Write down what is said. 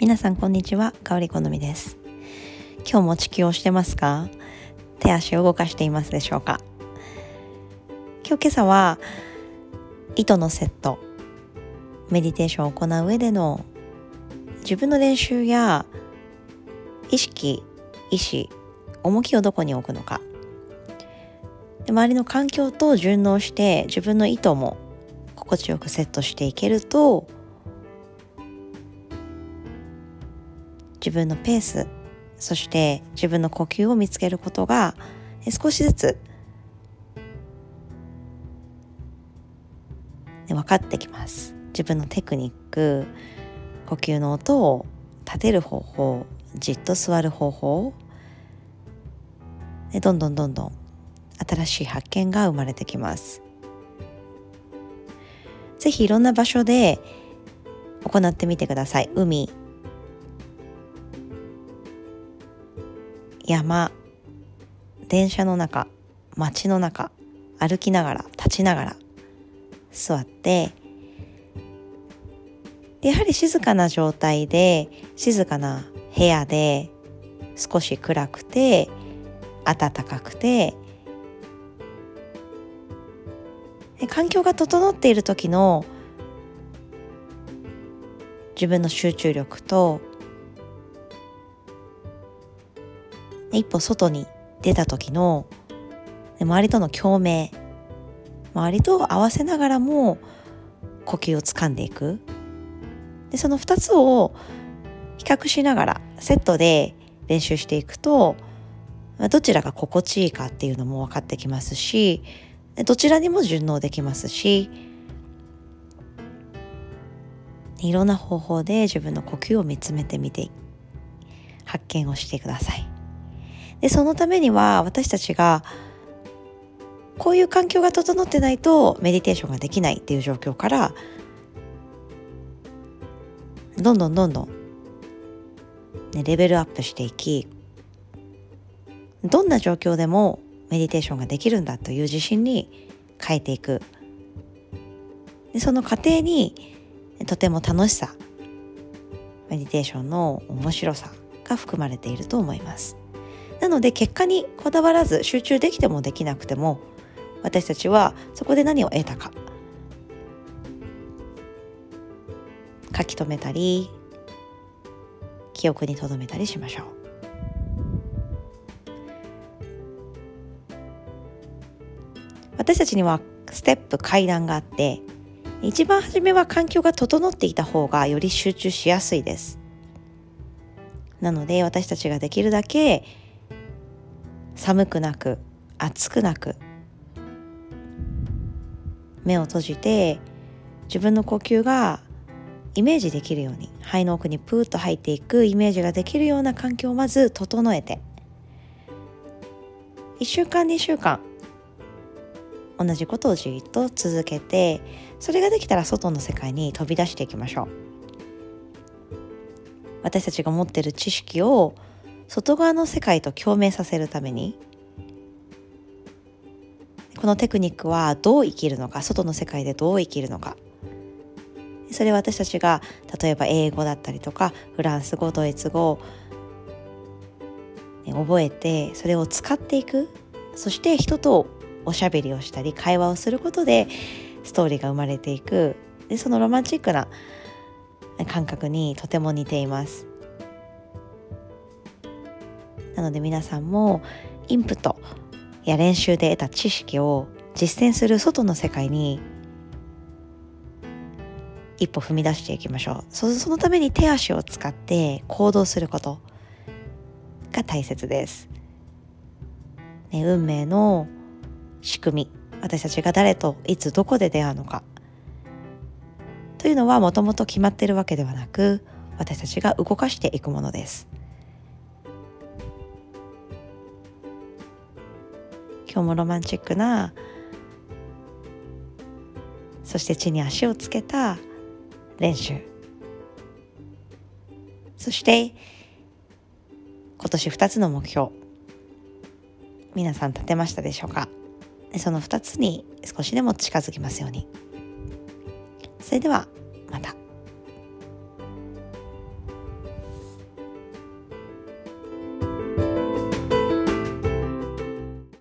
皆さんこんにちは、香り好みです。今日も地球をしてますか？手足を動かしていますでしょうか？今日今朝は糸のセット、メディテーションを行う上での自分の練習や意識、意志、重きをどこに置くのか。で周りの環境と順応して自分の意図も心地よくセットしていけると自分のペースそして自分の呼吸を見つけることが少しずつ分かってきます。自分のテクニック呼吸の音を立てる方法じっと座る方法。どんどんどんどん新しい発見が生まれてきます。ぜひいろんな場所で行ってみてください。海。山電車の中街の中歩きながら立ちながら座ってやはり静かな状態で静かな部屋で少し暗くて暖かくて環境が整っている時の自分の集中力と一歩外に出た時の周りとの共鳴周りと合わせながらも呼吸をつかんでいくでその2つを比較しながらセットで練習していくとどちらが心地いいかっていうのも分かってきますしどちらにも順応できますしいろんな方法で自分の呼吸を見つめてみて発見をしてください。でそのためには私たちがこういう環境が整ってないとメディテーションができないっていう状況からどんどんどんどん、ね、レベルアップしていきどんな状況でもメディテーションができるんだという自信に変えていく。でその過程にとても楽しさメディテーションの面白さが含まれていると思います。なので結果にこだわらず集中できてもできなくても私たちはそこで何を得たか。書き留めたり記憶に留めたりしましょう。私たちにはステップ階段があって一番初めは環境が整っていた方がより集中しやすいです。なので私たちができるだけ寒くなく暑くなく目を閉じて自分の呼吸がイメージできるように肺の奥にプーッと入っていくイメージができるような環境をまず整えて1週間2週間同じことをじっと続けてそれができたら外の世界に飛び出していきましょう。私たちが持ってる知識を外側の世界と共鳴させるためにこのテクニックはどう生きるのか外の世界でどう生きるのか。それは私たちが例えば英語だったりとかフランス語ドイツ語覚えてそれを使っていく。そして人とおしゃべりをしたり会話をすることでストーリーが生まれていく。でそのロマンチックな感覚にとても似ています。なので皆さんもインプットや練習で得た知識を実践する外の世界に一歩踏み出していきましょう。そそのために手足を使って行動することが大切です、ね、運命の仕組み私たちが誰といつどこで出会うのか。というのはもともと決まってるわけではなく私たちが動かしていくものです。今日もロマンチックなそして地に足をつけた練習。そして今年2つの目標。皆さん立てましたでしょうか？その2つに少しでも近づきますように。それではまた。